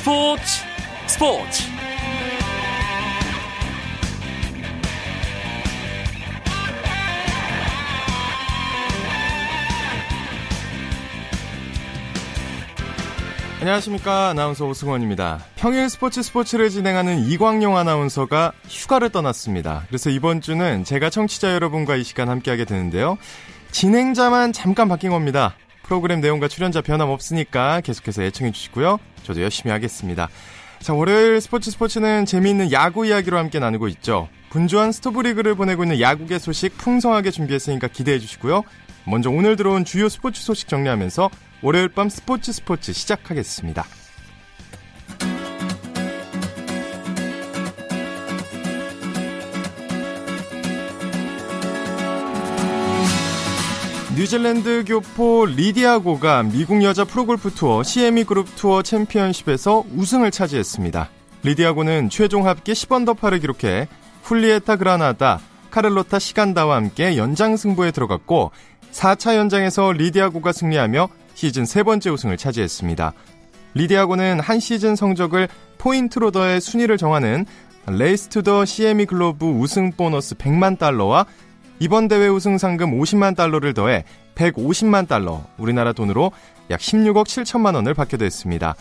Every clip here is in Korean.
스포츠 스포츠 안녕하십니까 아나운서 오승원입니다. 평일 스포츠 스포츠를 진행하는 이광용 아나운서가 휴가를 떠났습니다. 그래서 이번 주는 제가 청취자 여러분과 이 시간 함께하게 되는데요. 진행자만 잠깐 바뀐 겁니다. 프로그램 내용과 출연자 변함없으니까 계속해서 애청해 주시고요. 저도 열심히 하겠습니다. 자, 월요일 스포츠 스포츠는 재미있는 야구 이야기로 함께 나누고 있죠. 분주한 스토브리그를 보내고 있는 야구계 소식 풍성하게 준비했으니까 기대해 주시고요. 먼저 오늘 들어온 주요 스포츠 소식 정리하면서 월요일 밤 스포츠 스포츠 시작하겠습니다. 뉴질랜드 교포 리디아고가 미국 여자 프로골프 투어 CME 그룹 투어 챔피언십에서 우승을 차지했습니다. 리디아고는 최종 합계 10언더파를 기록해 훌리에타 그라나다, 카를로타 시간다와 함께 연장 승부에 들어갔고 4차 연장에서 리디아고가 승리하며 시즌 세 번째 우승을 차지했습니다. 리디아고는 한 시즌 성적을 포인트로 더해 순위를 정하는 레이스 투 더 CME 글로브 우승 보너스 100만 달러와 이번 대회 우승 상금 50만 달러를 더해 150만 달러, 우리나라 돈으로 약 16억 7천만 원을 받게 됐습니다.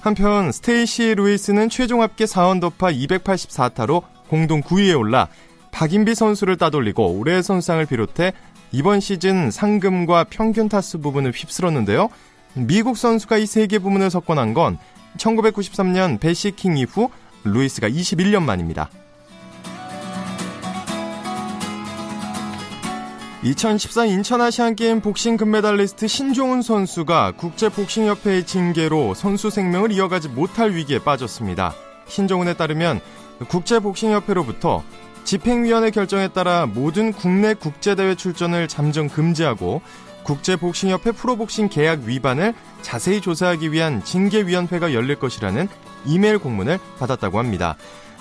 한편 스테이시 루이스는 최종 합계 4언더파 284타로 공동 9위에 올라 박인비 선수를 따돌리고 올해의 선수상을 비롯해 이번 시즌 상금과 평균 타수 부문을 휩쓸었는데요. 미국 선수가 이 세 개 부문을 석권한 건 1993년 베시 킹 이후 루이스가 21년 만입니다. 2014 인천 아시안게임 복싱 금메달리스트 신종훈 선수가 국제복싱협회의 징계로 선수 생명을 이어가지 못할 위기에 빠졌습니다. 신종훈에 따르면 국제복싱협회로부터 집행위원회 결정에 따라 모든 국내 국제대회 출전을 잠정 금지하고 국제복싱협회 프로복싱 계약 위반을 자세히 조사하기 위한 징계위원회가 열릴 것이라는 이메일 공문을 받았다고 합니다.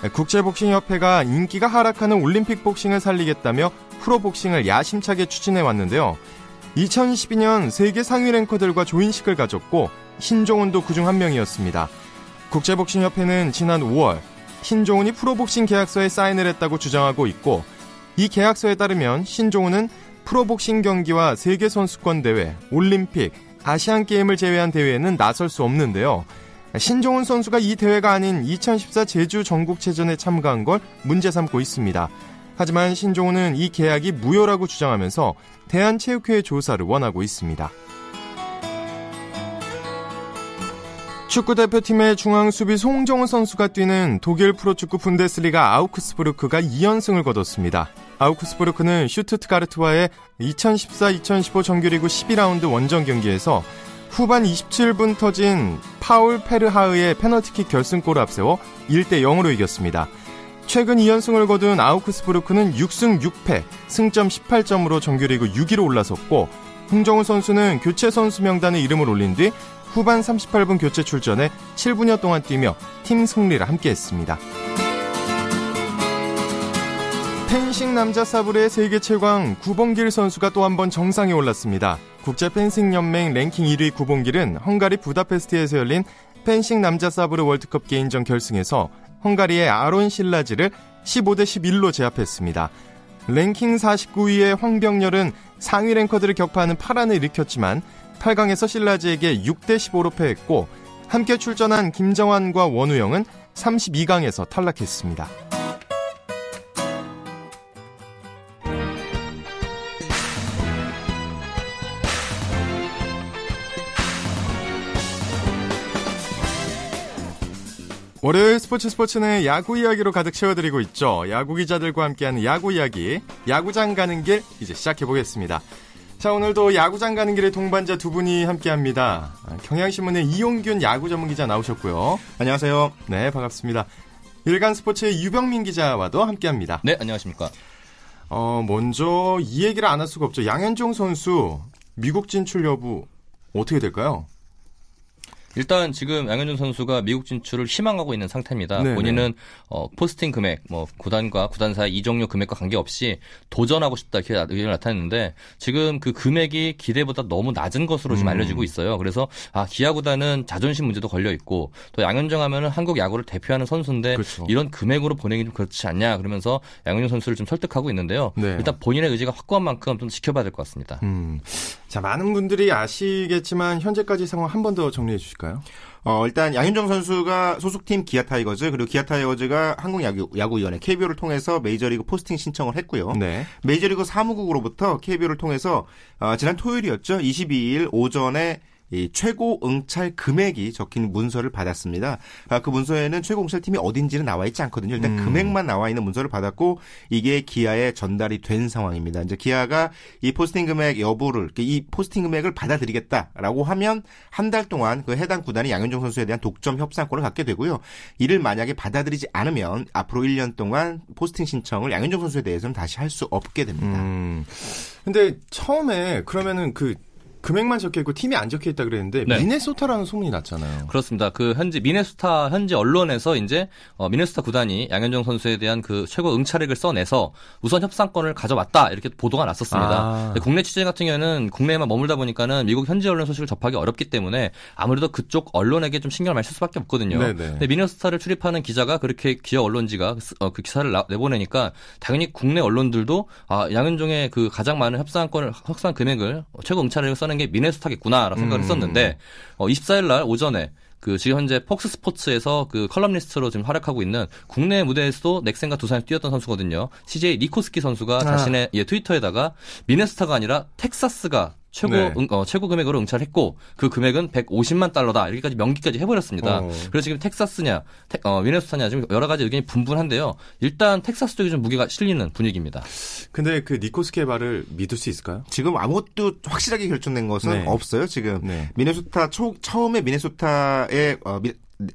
국제복싱협회가 인기가 하락하는 올림픽 복싱을 살리겠다며 프로복싱을 야심차게 추진해 왔는데요. 2012년 세계 상위 랭커들과 조인식을 가졌고 신종훈도 그중 한 명이었습니다. 국제복싱협회는 지난 5월 신종훈이 프로복싱 계약서에 사인을 했다고 주장하고 있고 이 계약서에 따르면 신종훈은 프로복싱 경기와 세계 선수권 대회, 올림픽, 아시안 게임을 제외한 대회에는 나설 수 없는데요. 신종훈 선수가 이 대회가 아닌 2014 제주 전국체전에 참가한 걸 문제 삼고 있습니다. 하지만 신종훈은 이 계약이 무효라고 주장하면서 대한체육회의 조사를 원하고 있습니다. 축구대표팀의 중앙수비 송정훈 선수가 뛰는 독일 프로축구 분데스리가 아우크스부르크가 2연승을 거뒀습니다. 아우크스부르크는 슈트트가르트와의 2014-2015 정규리그 12라운드 원정 경기에서 후반 27분 터진 파울 페르하흐의 페널티킥 결승골을 앞세워 1대 0으로 이겼습니다. 최근 2연승을 거둔 아우크스부르크는 6승 6패, 승점 18점으로 정규리그 6위로 올라섰고 홍정우 선수는 교체 선수 명단에 이름을 올린 뒤 후반 38분 교체 출전해 7분여 동안 뛰며 팀 승리를 함께했습니다. 펜싱 남자 사브르의 세계 최강 구봉길 선수가 또 한 번 정상에 올랐습니다. 국제 펜싱 연맹 랭킹 1위 구봉길은 헝가리 부다페스트에서 열린 펜싱 남자 사브르 월드컵 개인전 결승에서 헝가리의 아론 실라지를 15대 11로 제압했습니다. 랭킹 49위의 황병렬은 상위 랭커들을 격파하는 파란을 일으켰지만 8강에서 실라지에게 6대 15로 패했고 함께 출전한 김정환과 원우영은 32강에서 탈락했습니다. 월요일 스포츠 스포츠는 야구 이야기로 가득 채워드리고 있죠. 야구 기자들과 함께하는 야구 이야기, 야구장 가는 길 이제 시작해 보겠습니다. 자 오늘도 야구장 가는 길에 동반자 두 분이 함께합니다. 경향신문의 이용균 야구 전문 기자 나오셨고요. 안녕하세요. 네 반갑습니다. 일간 스포츠의 유병민 기자와도 함께합니다. 네 안녕하십니까. 어 먼저 이 얘기를 안 할 수가 없죠. 양현종 선수 미국 진출 여부 어떻게 될까요? 일단 지금 양현종 선수가 미국 진출을 희망하고 있는 상태입니다. 네네. 본인은 어, 포스팅 금액, 뭐 구단과 구단 사이 이적료 금액과 관계없이 도전하고 싶다 이렇게 의견을 나타냈는데 지금 그 금액이 기대보다 너무 낮은 것으로 지금 음. 알려지고 있어요. 그래서 아 기아 구단은 자존심 문제도 걸려 있고 또 양현종 하면은 한국 야구를 대표하는 선수인데 그렇죠. 이런 금액으로 보내기 좀 그렇지 않냐 그러면서 양현종 선수를 좀 설득하고 있는데요. 네. 일단 본인의 의지가 확고한 만큼 좀 지켜봐야 될 것 같습니다. 음. 자 많은 분들이 아시겠지만 현재까지 상황 한 번 더 정리해 주실까요? 어, 일단 양현종 선수가 소속팀 기아 타이거즈 그리고 기아 타이거즈가 한국 야구 야구위원회 KBO를 통해서 메이저리그 포스팅 신청을 했고요. 네. 메이저리그 사무국으로부터 KBO를 통해서 어, 지난 토요일이었죠. 22일 오전에 이 최고 응찰 금액이 적힌 문서를 받았습니다. 아, 그 문서에는 최고 응찰 팀이 어딘지는 나와 있지 않거든요. 일단 음. 금액만 나와 있는 문서를 받았고 이게 기아에 전달이 된 상황입니다. 이제 기아가 이 포스팅 금액 여부를 이 포스팅 금액을 받아들이겠다라고 하면 한 달 동안 그 해당 구단이 양현종 선수에 대한 독점 협상권을 갖게 되고요. 이를 만약에 받아들이지 않으면 앞으로 1년 동안 포스팅 신청을 양현종 선수에 대해서는 다시 할 수 없게 됩니다. 음. 근데 처음에 그러면은 그 금액만 적혀 있고 팀이 안 적혀 있다 그랬는데 네. 미네소타라는 소문이 났잖아요. 그렇습니다. 그 현지 미네소타 현지 언론에서 이제 어, 미네소타 구단이 양현종 선수에 대한 그 최고 응찰액을 써내서 우선 협상권을 가져왔다 이렇게 보도가 났었습니다. 아. 국내 취재 같은 경우에는 국내에만 머물다 보니까는 미국 현지 언론 소식을 접하기 어렵기 때문에 아무래도 그쪽 언론에게 좀 신경을 많이 쓸 수밖에 없거든요. 네네. 근데 미네소타를 출입하는 기자가 그렇게 기업 언론지가 어, 그 기사를 내보내니까 당연히 국내 언론들도 아, 양현종의 그 가장 많은 협상권을 협상 금액을 최고 응찰액을 써 하는 게 미네소타겠구나라고 생각을 음. 했었는데 어, 24일 날 오전에 그 지금 현재 폭스 스포츠에서 그 칼럼니스트로 지금 활약하고 있는 국내 무대에서도 넥센과 두산에 뛰었던 선수거든요. CJ 니코스키 선수가 아. 자신의 예, 트위터에다가 미네소타가 아니라 텍사스가 최고 네. 응, 어, 최고 금액으로 응찰 했고 그 금액은 150만 달러다 이렇게까지 명기까지 해버렸습니다. 어. 그래서 지금 텍사스냐, 테, 어, 미네소타냐 지금 여러 가지 의견이 분분한데요. 일단 텍사스 쪽이 좀 무게가 실리는 분위기입니다. 근데 그 니코스키 말을 믿을 수 있을까요? 지금 아무것도 확실하게 결정된 것은 네. 없어요. 지금 네. 미네소타 초, 처음에 미네소타에 어, 미,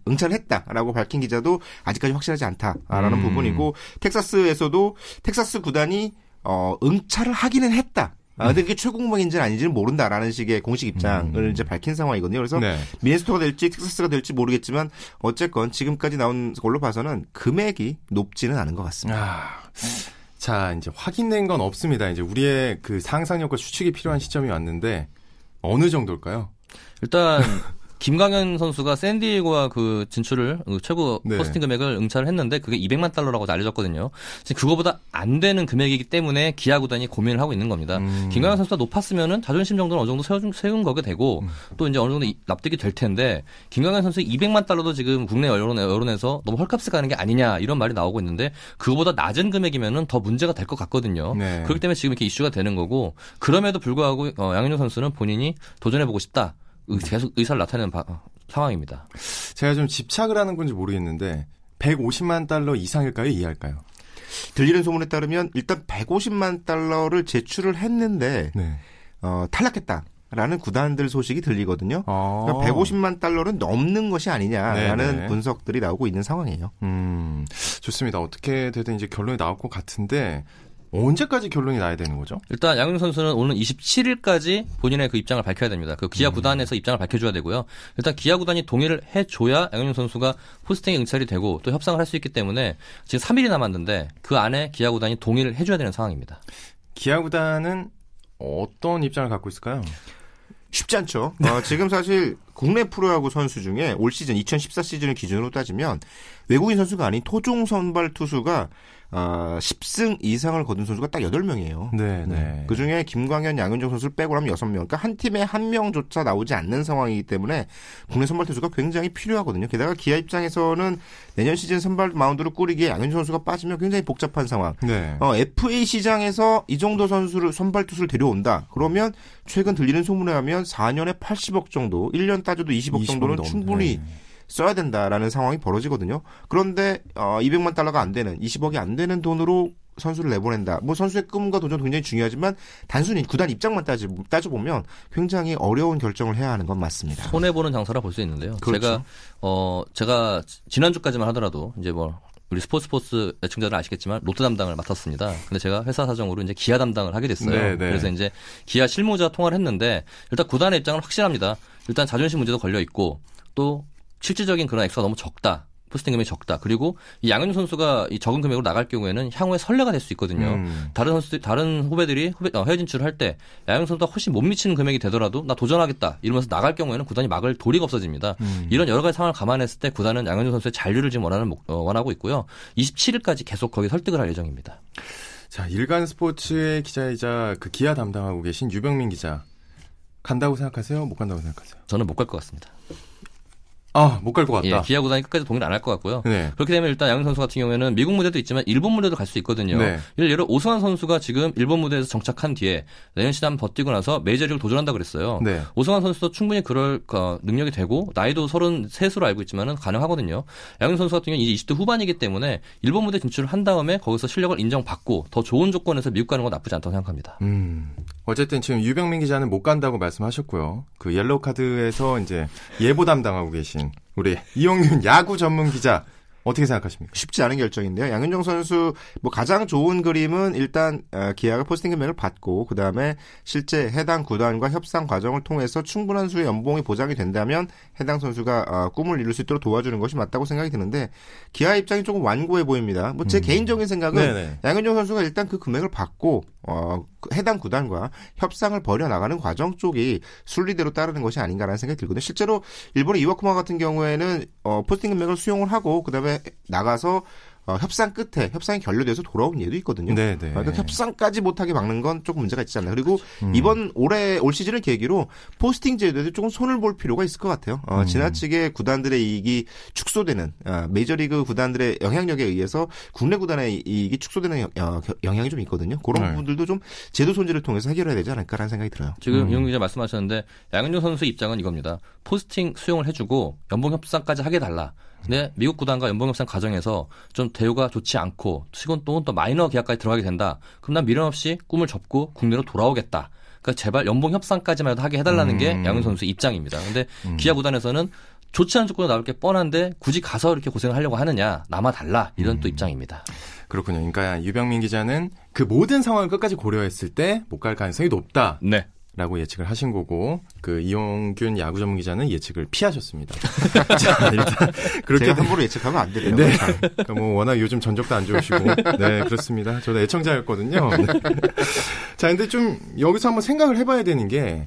응찰을 했다라고 밝힌 기자도 아직까지 확실하지 않다라는 음. 부분이고 텍사스에서도 텍사스 구단이 어, 응찰을 하기는 했다. 아, 근데 그게 최고공방인지는 아닌지는 모른다라는 식의 공식 입장을 음. 이제 밝힌 상황이거든요. 그래서 네. 미네소타가 될지 텍사스가 될지 모르겠지만 어쨌건 지금까지 나온 걸로 봐서는 금액이 높지는 않은 것 같습니다. 아. 자, 이제 확인된 건 없습니다. 이제 우리의 그 상상력과 추측이 필요한 시점이 왔는데 어느 정도일까요? 일단 김광현 선수가 샌디에고와 그 진출을 그 최고 네. 포스팅 금액을 응찰을 했는데 그게 200만 달러라고 알려졌거든요. 지금 그거보다 안 되는 금액이기 때문에 기아 구단이 고민을 하고 있는 겁니다. 음. 김광현 선수가 높았으면은 자존심 정도는 어느 정도 세운, 세운 거게 되고 음. 또 이제 어느 정도 납득이 될 텐데 김광현 선수 200만 달러도 지금 국내 여론, 여론에서 너무 헐값을 가는 게 아니냐 이런 말이 나오고 있는데 그거보다 낮은 금액이면은 더 문제가 될 것 같거든요. 네. 그렇기 때문에 지금 이렇게 이슈가 되는 거고 그럼에도 불구하고 어, 양현종 선수는 본인이 도전해보고 싶다. 계속 의사를 나타내는 바, 어, 상황입니다. 제가 좀 집착을 하는 건지 모르겠는데 150만 달러 이상일까요? 이해할까요? 들리는 소문에 따르면 일단 150만 달러를 제출을 했는데 네. 어, 탈락했다. 라는 구단들 소식이 들리거든요. 아. 그러니까 150만 달러는 넘는 것이 아니냐라는 네네. 분석들이 나오고 있는 상황이에요. 음, 좋습니다. 어떻게 되든 이제 결론이 나올 것 같은데 언제까지 결론이 나야 되는 거죠? 일단 양용 선수는 오늘 27일까지 본인의 그 입장을 밝혀야 됩니다. 그 기아 음. 구단에서 입장을 밝혀줘야 되고요. 일단 기아 구단이 동의를 해줘야 양용 선수가 포스팅에 응찰이 되고 또 협상을 할 수 있기 때문에 지금 3일이 남았는데 그 안에 기아 구단이 동의를 해줘야 되는 상황입니다. 기아 구단은 어떤 입장을 갖고 있을까요? 쉽지 않죠. 어, 지금 사실 국내 프로야구 선수 중에 올 시즌 2014 시즌을 기준으로 따지면 외국인 선수가 아닌 토종 선발 투수가 어, 10승 이상을 거둔 선수가 딱 8명이에요. 네, 네. 그 중에 김광현, 양현종 선수를 빼고 하면 6명. 그러니까 한 팀에 한 명조차 나오지 않는 상황이기 때문에 국내 선발 투수가 굉장히 필요하거든요. 게다가 기아 입장에서는 내년 시즌 선발 마운드를 꾸리기에 양현종 선수가 빠지면 굉장히 복잡한 상황. 네. 어, FA 시장에서 이 정도 선수를 선발 투수를 데려온다. 그러면 최근 들리는 소문에 하면 4년에 80억 정도, 1년 따져도 20억, 20억 정도는 넘, 충분히 네. 써야 된다라는 상황이 벌어지거든요. 그런데 어 200만 달러가 안 되는 20억이 안 되는 돈으로 선수를 내보낸다. 뭐 선수의 꿈과 도전 굉장히 중요하지만 단순히 구단 입장만 따지, 따져 보면 굉장히 어려운 결정을 해야 하는 건 맞습니다. 손해 보는 장사라 볼 수 있는데요. 그렇죠. 제가 어 제가 지난주까지만 하더라도 이제 뭐 우리 스포츠 스포츠 애청자들 아시겠지만 롯데 담당을 맡았습니다. 근데 제가 회사 사정으로 이제 기아 담당을 하게 됐어요. 네네. 네. 그래서 이제 기아 실무자 통화를 했는데 일단 구단의 입장은 확실합니다. 일단 자존심 문제도 걸려 있고 또 실질적인 그런 액수가 너무 적다. 포스팅 금액이 적다. 그리고 이 양현종 선수가 이 적은 금액으로 나갈 경우에는 향후에 선례가 될 수 있거든요. 음. 다른 선수들, 다른 후배들이 후배, 어, 해외 진출을 할 때 양현종 선수가 훨씬 못 미치는 금액이 되더라도 나 도전하겠다 이러면서 나갈 경우에는 구단이 막을 도리가 없어집니다. 음. 이런 여러 가지 상황을 감안했을 때 구단은 양현종 선수의 잔류를 지금 원하는 어, 원하고 있고요. 27일까지 계속 거기 설득을 할 예정입니다. 자, 일간 스포츠의 기자이자 그 기아 담당하고 계신 유병민 기자 간다고 생각하세요? 못 간다고 생각하세요? 저는 못 갈 것 같습니다. 아, 못 갈 것 같다. 예, 기아 구단이 끝까지 동의를 안 할 것 같고요. 네. 그렇게 되면 일단 양현 선수 같은 경우에는 미국 무대도 있지만 일본 무대도 갈 수 있거든요. 네. 예를 들어 오승환 선수가 지금 일본 무대에서 정착한 뒤에 내년 시즌 버티고 나서 메이저리그 도전한다 그랬어요. 네. 오승환 선수도 충분히 그럴 어, 능력이 되고 나이도 33수로 알고 있지만은 가능하거든요. 양현 선수 같은 경우는 이제 20대 후반이기 때문에 일본 무대 진출을 한 다음에 거기서 실력을 인정받고 더 좋은 조건에서 미국 가는 건 나쁘지 않다고 생각합니다. 음. 어쨌든 지금 유병민 기자는 못 간다고 말씀하셨고요. 그 옐로우 카드에서 이제 예보 담당하고 계신 우리 이용균 야구 전문 기자 어떻게 생각하십니까? 쉽지 않은 결정인데요. 양현종 선수 뭐 가장 좋은 그림은 일단 어, 기아가 포스팅 금액을 받고 그 다음에 실제 해당 구단과 협상 과정을 통해서 충분한 수의 연봉이 보장이 된다면 해당 선수가 어, 꿈을 이룰 수 있도록 도와주는 것이 맞다고 생각이 드는데 기아 입장이 조금 완고해 보입니다. 뭐 제 음. 개인적인 생각은 네네. 양현종 선수가 일단 그 금액을 받고 어, 그 해당 구단과 협상을 벌여 나가는 과정 쪽이 순리대로 따르는 것이 아닌가라는 생각이 들거든요. 실제로 일본의 이와쿠마 같은 경우에는 어, 포스팅 금액을 수용을 하고 그 다음에 나가서 어, 협상 끝에 협상이 결렬돼서 돌아온 예도 있거든요. 네, 네. 그러니까 협상까지 못하게 막는 건 조금 문제가 있지 않나요? 그리고 음. 이번 올해 올 시즌을 계기로 포스팅 제도에도 조금 손을 볼 필요가 있을 것 같아요. 어, 음. 지나치게 구단들의 이익이 축소되는 어, 메이저리그 구단들의 영향력에 의해서 국내 구단의 이익이 축소되는 어, 영향이 좀 있거든요. 그런 네. 부분들도 좀 제도 손질을 통해서 해결해야 되지 않을까라는 생각이 들어요. 지금 음. 이용 기자 말씀하셨는데 양현종 선수 입장은 이겁니다. 포스팅 수용을 해주고 연봉 협상까지 하게 달라. 근데 미국 구단과 연봉 협상 과정에서 좀 대우가 좋지 않고 시건 또는 또 마이너 계약까지 들어가게 된다. 그럼 난 미련 없이 꿈을 접고 국내로 돌아오겠다. 그러니까 제발 연봉 협상까지만 해도 하게 해달라는 음. 게 양현 선수 입장입니다. 근데 음. 기아 구단에서는 좋지 않은 조건이 나올 게 뻔한데 굳이 가서 이렇게 고생을 하려고 하느냐 남아 달라 이런 음. 또 입장입니다. 그렇군요. 그러니까 유병민 기자는 그 모든 상황을 끝까지 고려했을 때 못 갈 가능성이 높다. 네. 라고 예측을 하신 거고 그 이용균 야구 전문 기자는 예측을 피하셨습니다. 자, 일단 그렇게 함부로 예측하면 안 돼요. 네. 그러니까 뭐 워낙 요즘 전적도 안 좋으시고 네, 그렇습니다. 저도 애청자였거든요. 네. 자, 근데 좀 여기서 한번 생각을 해 봐야 되는 게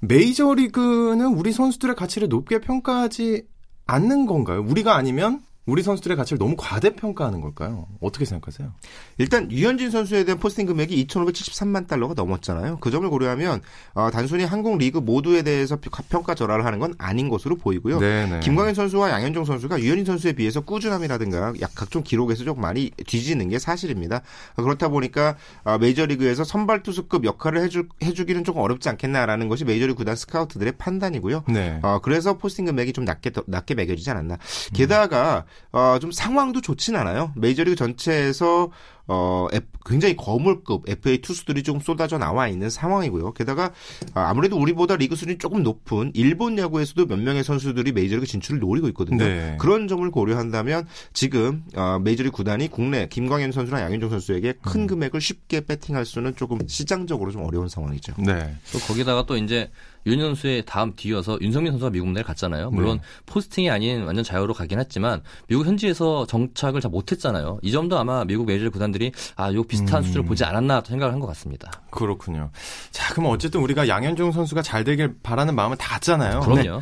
메이저리그는 우리 선수들의 가치를 높게 평가하지 않는 건가요? 우리가 아니면 우리 선수들의 가치를 너무 과대평가하는 걸까요? 어떻게 생각하세요? 일단 류현진 선수에 대한 포스팅 금액이 2,573만 달러가 넘었잖아요. 그 점을 고려하면 어, 단순히 한국 리그 모두에 대해서 평가 절하를 하는 건 아닌 것으로 보이고요. 네네. 김광현 선수와 양현종 선수가 류현진 선수에 비해서 꾸준함이라든가 약 각종 기록에서 좀 많이 뒤지는 게 사실입니다. 그렇다 보니까 어, 메이저리그에서 선발 투수급 역할을 해주, 해주기는 조금 어렵지 않겠나라는 것이 메이저리그 구단 스카우트들의 판단이고요. 네. 어, 그래서 포스팅 금액이 좀 낮게 낮게 매겨지지 않았나. 게다가 어, 좀 상황도 좋진 않아요. 메이저리그 전체에서 어, 굉장히 거물급 FA 투수들이 좀 쏟아져 나와 있는 상황이고요. 게다가 아, 아무래도 우리보다 리그 수준이 조금 높은 일본 야구에서도 몇 명의 선수들이 메이저리그 진출을 노리고 있거든요. 네. 그런 점을 고려한다면 지금 어, 메이저리그 구단이 국내 김광현 선수나 양현종 선수에게 큰 음. 금액을 쉽게 배팅할 수는 조금 시장적으로 좀 어려운 상황이죠. 네. 또 거기다가 또 이제 윤현수의 다음 뒤여서 윤성민 선수가 미국 내를 갔잖아요. 물론 네. 포스팅이 아닌 완전 자유로 가긴 했지만 미국 현지에서 정착을 잘 못했잖아요. 이 점도 아마 미국 메이저 구단들이 아, 요 비슷한 음. 수준을 보지 않았나 생각을 한 것 같습니다. 그렇군요. 자, 그럼 어쨌든 우리가 양현종 선수가 잘 되길 바라는 마음을 닿잖아요. 그럼요.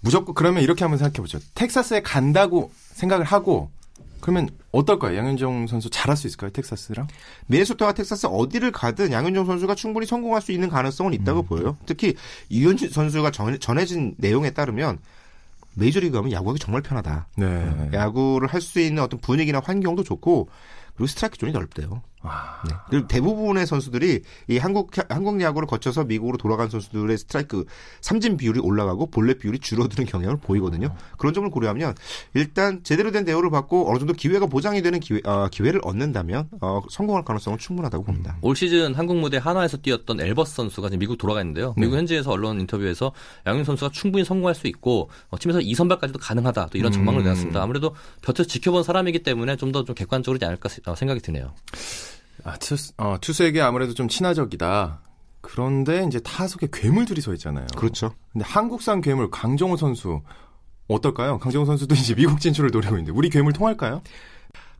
무조건 그러면 이렇게 한번 생각해 보죠. 텍사스에 간다고 생각을 하고 그러면 어떨까요? 양현종 선수 잘할 수 있을까요? 텍사스랑? 미네소타와 텍사스 어디를 가든 양현종 선수가 충분히 성공할 수 있는 가능성은 있다고 음. 보여요. 특히 류현진 선수가 전, 전해진 내용에 따르면 메이저리그 가면 야구하기 정말 편하다. 네. 야구를 할 수 있는 어떤 분위기나 환경도 좋고 그리고 스트라이크 존이 넓대요. 아. 네. 그리고 대부분의 선수들이 이 한국 한국 야구를 거쳐서 미국으로 돌아간 선수들의 스트라이크 삼진 비율이 올라가고 볼넷 비율이 줄어드는 경향을 보이거든요. 아. 그런 점을 고려하면 일단 제대로 된 대우를 받고 어느 정도 기회가 보장이 되는 기회 어, 기회를 얻는다면 어, 성공할 가능성은 충분하다고 봅니다. 올 시즌 한국 무대 하나에서 뛰었던 엘버스 선수가 지금 미국 돌아가 있는데요. 미국 네. 현지에서 언론 인터뷰에서 양현 선수가 충분히 성공할 수 있고 어, 팀에서 2선발까지도 가능하다. 또 이런 전망을 음. 내놨습니다. 아무래도 곁에서 지켜본 사람이기 때문에 좀 더좀 객관적으로지 않을까 생각이 드네요. 아, 투수, 어, 투수에게 아무래도 좀 친화적이다. 그런데 이제 타석에 괴물들이 서 있잖아요. 그렇죠. 근데 한국산 괴물 강정호 선수 어떨까요? 강정호 선수도 이제 미국 진출을 노리고 있는데 우리 괴물 통할까요?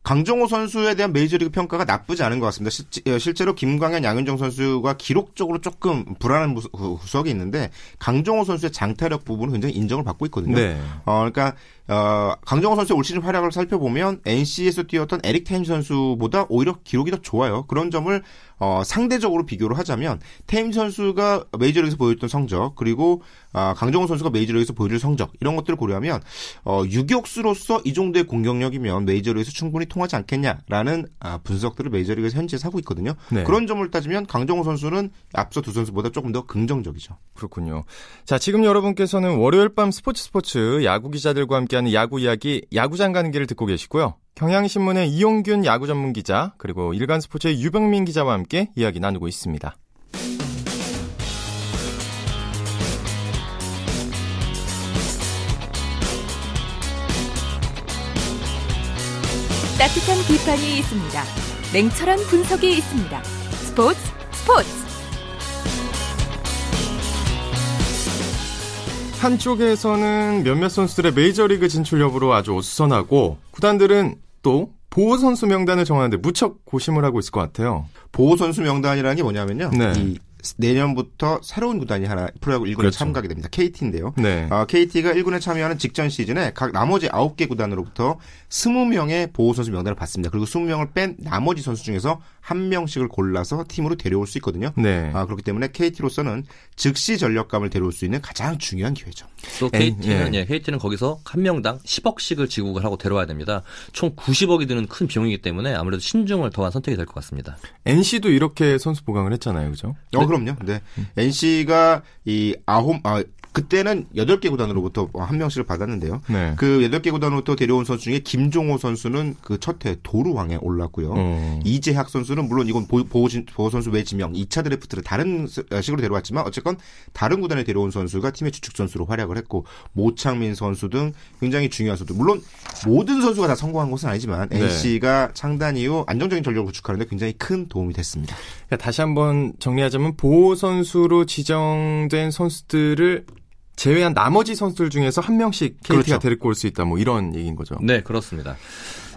강정호 선수에 대한 메이저리그 평가가 나쁘지 않은 것 같습니다. 어, 실제 로 김광현, 양현종 선수가 기록적으로 조금 불안한 구석이 있는데 강정호 선수의 장타력 부분은 굉장히 인정을 받고 있거든요. 네. 어, 그러니까 어, 강정호 선수의 올 시즌 활약을 살펴보면 NC에서 뛰었던 에릭 테임 선수보다 오히려 기록이 더 좋아요. 그런 점을 어, 상대적으로 비교를 하자면 테임 선수가 메이저리그에서 보여줬던 성적 그리고 어, 강정호 선수가 메이저리그에서 보여줄 성적 이런 것들을 고려하면 어, 유격수로서 이 정도의 공격력이면 메이저리그에서 충분히 통하지 않겠냐라는 아, 분석들을 메이저리그에서 현재 하고 있거든요. 네. 그런 점을 따지면 강정호 선수는 앞서 두 선수보다 조금 더 긍정적이죠. 그렇군요. 자 지금 여러분께서는 월요일 밤 스포츠 스포츠 야구 기자들과 함께 함께하는 야구 이야기 야구장 가는 길을 듣고 계시고요. 경향신문의 이용균 야구 전문 기자 그리고 일간스포츠의 유병민 기자와 함께 이야기 나누고 있습니다. 따뜻한 비판이 있습니다. 냉철한 분석이 있습니다. 스포츠 스포츠 한 쪽에서는 몇몇 선수들의 메이저리그 진출 여부로 아주 어수선하고 구단들은 또 보호 선수 명단을 정하는데 무척 고심을 하고 있을 것 같아요. 보호 선수 명단이라는 게 뭐냐면요. 네. 이 내년부터 새로운 구단이 하나 프로야구 1군에 그렇죠. 참가하게 됩니다. KT인데요. 네. 어, KT가 1군에 참여하는 직전 시즌에 각 나머지 9개 구단으로부터 20명의 보호 선수 명단을 받습니다. 그리고 20명을 뺀 나머지 선수 중에서 한 명씩을 골라서 팀으로 데려올 수 있거든요. 네. 아, 그렇기 때문에 KT로서는 즉시 전력감을 데려올 수 있는 가장 중요한 기회죠. 또 KT는 예. 예, KT는 거기서 한 명당 10억씩을 지급을 하고 데려와야 됩니다. 총 90억이 드는 큰 비용이기 때문에 아무래도 신중을 더한 선택이 될 것 같습니다. NC도 이렇게 선수 보강을 했잖아요, 그죠? 어, 그럼요. 네. 음. NC가 이 아홉 아 그때는 8개 구단으로부터 한 명씩을 받았는데요. 네. 그 8개 구단으로부터 데려온 선수 중에 김종호 선수는 그 첫 해 도루왕에 올랐고요. 어. 이재학 선수는 물론 이건 보호, 보호 선수 외 지명 2차 드래프트를 다른 식으로 데려왔지만 어쨌건 다른 구단에 데려온 선수가 팀의 주축 선수로 활약을 했고 모창민 선수 등 굉장히 중요한 선수. 물론 모든 선수가 다 성공한 것은 아니지만 네. NC가 창단 이후 안정적인 전력을 구축하는데 굉장히 큰 도움이 됐습니다. 그러니까 다시 한번 정리하자면 보호 선수로 지정된 선수들을 제외한 나머지 선수들 중에서 한 명씩 KT가 그렇죠. 데리고 올 수 있다. 뭐 이런 얘기인 거죠. 네, 그렇습니다.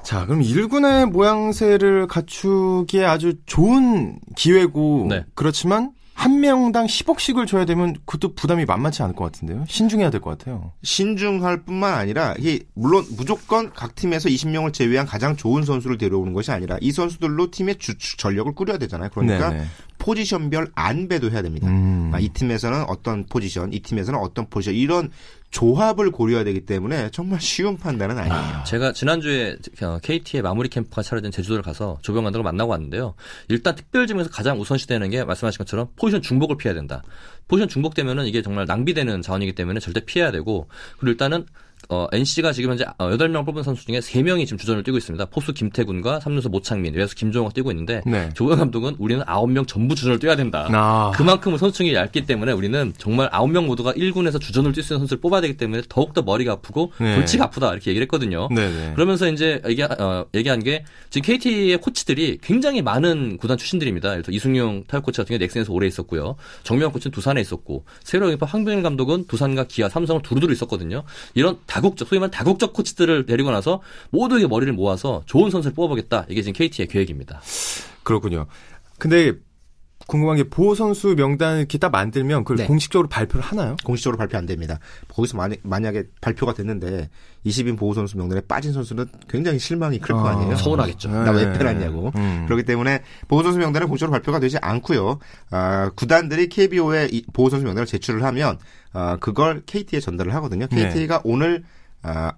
자, 그럼 1군의 모양새를 갖추기에 아주 좋은 기회고 네. 그렇지만 한 명당 10억씩을 줘야 되면 그것도 부담이 만만치 않을 것 같은데요. 신중해야 될 것 같아요. 신중할 뿐만 아니라 이게 물론 무조건 각 팀에서 20명을 제외한 가장 좋은 선수를 데려오는 것이 아니라 이 선수들로 팀의 주 전력을 꾸려야 되잖아요. 그러니까 네네. 포지션별 안배도 해야 됩니다. 음. 아, 이 팀에서는 어떤 포지션, 이 팀에서는 어떤 포지션 이런 조합을 고려해야 되기 때문에 정말 쉬운 판단은 아니에요. 제가 지난주에 KT의 마무리 캠프가 차려진 제주도를 가서 조병 감독을 만나고 왔는데요. 일단 특별 지명에서 가장 우선시되는 게 말씀하신 것처럼 포지션 중복을 피해야 된다. 포지션 중복되면은 이게 정말 낭비되는 자원이기 때문에 절대 피해야 되고 그리고 일단은 어, NC가 지금 현재 8명 뽑은 선수 중에 3명이 지금 주전을 뛰고 있습니다. 포수 김태군과 3루수 모창민, 외수 김종호가 뛰고 있는데 네. 조경 감독은 우리는 9명 전부 주전을 뛰어야 된다. 아. 그만큼 선수층이 얇기 때문에 우리는 정말 9명 모두가 1군에서 주전을 뛸 수 있는 선수를 뽑아야 되기 때문에 더욱더 머리가 아프고 네. 골치가 아프다 이렇게 얘기를 했거든요. 네, 네. 그러면서 이제 얘기, 어, 얘기한 게 지금 KT의 코치들이 굉장히 많은 구단 출신들입니다. 예를 들어 이승용 타격 코치 같은 경우 넥센에서 오래 있었고요. 정명 코치는 두산에 있었고 새로 영입한 황병일 감독은 두산과 기아, 삼성을 두루두루 있었거든요. 이런 다국적 소위 말하는 다국적 코치들을 데리고 나서 모두에게 머리를 모아서 좋은 선수를 뽑아보겠다. 이게 지금 KT의 계획입니다. 그렇군요. 근데 궁금한 게 보호 선수 명단을 이렇게 딱 만들면 그걸 네. 공식적으로 발표를 하나요? 공식적으로 발표 안 됩니다. 거기서 만약, 만약에 발표가 됐는데 20인 보호 선수 명단에 빠진 선수는 굉장히 실망이 클거 아, 아니에요? 서운하겠죠. 나왜 네. 빼놨냐고. 음. 그렇기 때문에 보호 선수 명단은 공식적으로 발표가 되지 않고요. 아, 구단들이 KBO에 보호 선수 명단을 제출을 하면 아, 그걸 KT에 전달을 하거든요. KT가 네. 오늘 아,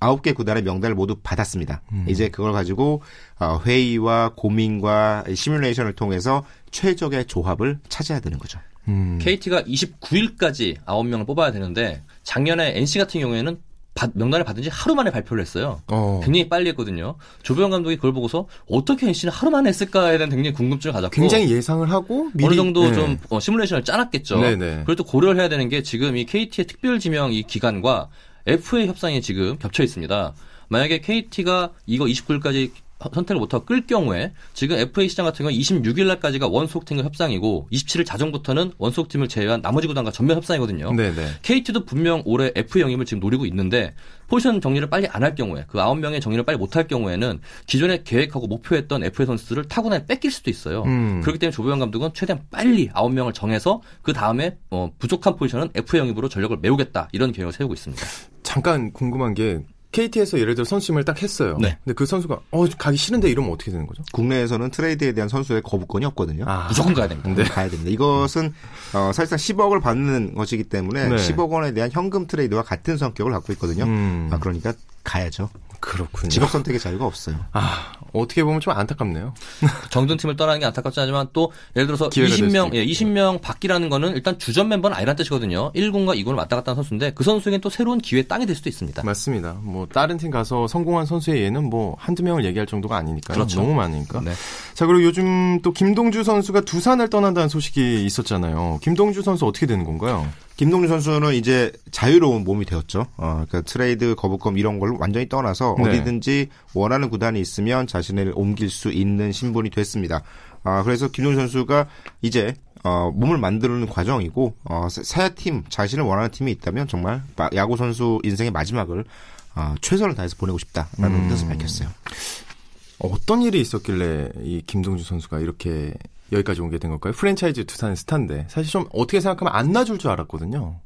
아홉 개 구단의 명단을 모두 받았습니다. 음. 이제 그걸 가지고 어, 회의와 고민과 시뮬레이션을 통해서 최적의 조합을 찾아야 되는 거죠. 음. KT가 29일까지 아홉 명을 뽑아야 되는데 작년에 NC 같은 경우에는 받, 명단을 받은 지 하루 만에 발표를 했어요. 어. 굉장히 빨리 했거든요. 조병 감독이 그걸 보고서 어떻게 NC는 하루 만에 했을까에 대한 굉장히 궁금증을 가졌고 굉장히 예상을 하고 미리, 어느 정도 네. 좀 어, 시뮬레이션을 짜놨겠죠. 네네. 그리고 또 고려를 해야 되는 게 지금 이 KT의 특별 지명 이 기간과 FA 협상이 지금 겹쳐 있습니다. 만약에 KT가 이거 29일까지 선택을 못하고 끌 경우에 지금 FA 시장 같은 경우 26일 날까지가 원소속팀과 협상이고 27일 자정부터는 원소속팀을 제외한 나머지 구단과 전면 협상이거든요. 네네. KT도 분명 올해 F 영입을 지금 노리고 있는데 포지션 정리를 빨리 안 할 경우에 그 9명의 정리를 빨리 못할 경우에는 기존에 계획하고 목표했던 FA 선수들을 타고난 뺏길 수도 있어요. 음. 그렇기 때문에 조보영 감독은 최대한 빨리 9명을 정해서 그 다음에 어, 부족한 포지션은 F 영입으로 전력을 메우겠다 이런 계획을 세우고 있습니다. 잠깐 궁금한 게 KT에서 예를 들어 선수임을 딱 했어요. 네. 근데 그 선수가 어 가기 싫은데 이러면 어떻게 되는 거죠? 국내에서는 트레이드에 대한 선수의 거부권이 없거든요. 아, 무조건 가야 됩니다. 네. 가야 됩니다. 이것은 어, 사실상 10억을 받는 것이기 때문에 네. 10억 원에 대한 현금 트레이드와 같은 성격을 갖고 있거든요. 음. 아, 그러니까 가야죠. 그렇군요. 직업 선택의 자유가 없어요. 아, 어떻게 보면 좀 안타깝네요. 정든 팀을 떠나는 게 안타깝지 않지만 또 예를 들어서 20명, 예, 20명 바뀌라는 거는 일단 주전 멤버는 아니란 뜻이거든요. 1군과 2군을 왔다 갔다 하는 선수인데 그 선수에겐 또 새로운 기회 땅이 될 수도 있습니다. 맞습니다. 뭐 다른 팀 가서 성공한 선수의 예는 뭐 한두 명을 얘기할 정도가 아니니까 그렇죠. 너무 많으니까. 네. 자, 그리고 요즘 또 김동주 선수가 두산을 떠난다는 소식이 있었잖아요. 김동주 선수 어떻게 되는 건가요? 김동준 선수는 이제 자유로운 몸이 되었죠. 어, 그러니까 트레이드 거부권 이런 걸 완전히 떠나서 네. 어디든지 원하는 구단이 있으면 자신을 옮길 수 있는 신분이 됐습니다. 아, 그래서 김동준 선수가 이제 어, 몸을 만드는 과정이고 어, 새 팀 자신을 원하는 팀이 있다면 정말 야구 선수 인생의 마지막을 어, 최선을 다해서 보내고 싶다라는 음. 뜻을 밝혔어요. 어떤 일이 있었길래 이 김동준 선수가 이렇게 여기까지 오게 된 걸까요? 프랜차이즈 두산 스타인데 사실 좀 어떻게 생각하면 안 놔줄 줄 알았거든요.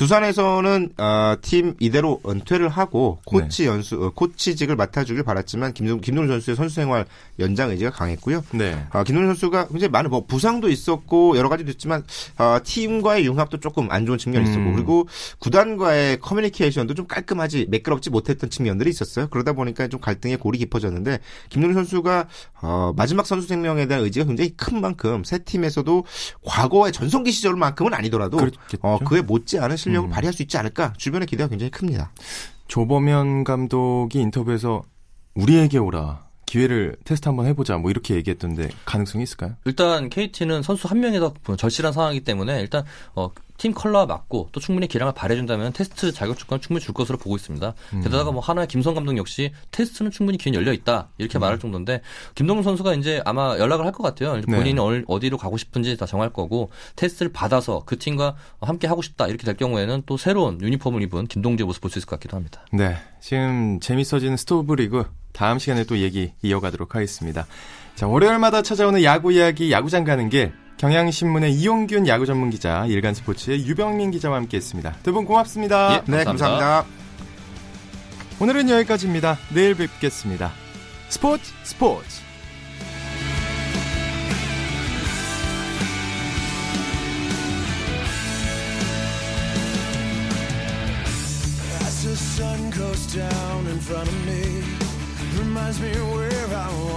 두산에서는 어, 팀 이대로 은퇴를 하고 코치 네. 연수 어, 코치직을 맡아주길 바랐지만 김동 김동 선수의 선수 생활 연장 의지가 강했고요. 네. 어, 김동 선수가 굉장히 많은 뭐 부상도 있었고 여러 가지도 있지만 어, 팀과의 융합도 조금 안 좋은 측면이 음. 있었고 그리고 구단과의 커뮤니케이션도 좀 깔끔하지 매끄럽지 못했던 측면들이 있었어요. 그러다 보니까 좀 갈등의 골이 깊어졌는데 김동주 선수가 어, 마지막 선수 생명에 대한 의지가 굉장히 큰 만큼 새 팀에서도 과거의 전성기 시절만큼은 아니더라도 어, 그에 못지않은 실 실력을 음. 발휘할 수 있지 않을까 주변의 기대가 굉장히 큽니다. 조범현 감독이 인터뷰에서 우리에게 오라 기회를 테스트 한번 해보자 뭐 이렇게 얘기했던데 가능성이 있을까요? 일단 KT는 선수 한 명이 더 절실한 상황이기 때문에 일단 어, 팀 컬러와 맞고 또 충분히 기량을 발휘해준다면 테스트 자격 조건을 충분히 줄 것으로 보고 있습니다. 음. 게다가 뭐 한화의 김성근 감독 역시 테스트는 충분히 기회는 열려 있다 이렇게 음. 말할 정도인데 김동주 선수가 이제 아마 연락을 할 것 같아요. 네. 본인이 네. 어디로 가고 싶은지 다 정할 거고 테스트를 받아서 그 팀과 함께 하고 싶다 이렇게 될 경우에는 또 새로운 유니폼을 입은 김동주 모습 볼 수 있을 것 같기도 합니다. 네, 지금 재밌어지는 스토브 리그 다음 시간에 또 얘기 이어가도록 하겠습니다. 자, 월요일마다 찾아오는 야구 이야기 야구장 가는 길 경향신문의 이용균 야구 전문 기자, 일간 스포츠의 유병민 기자와 함께 했습니다. 두 분 고맙습니다. 예, 네, 감사합니다. 오늘은 여기까지입니다. 내일 뵙겠습니다. 스포츠 스포츠. down in front of me finds me where I was.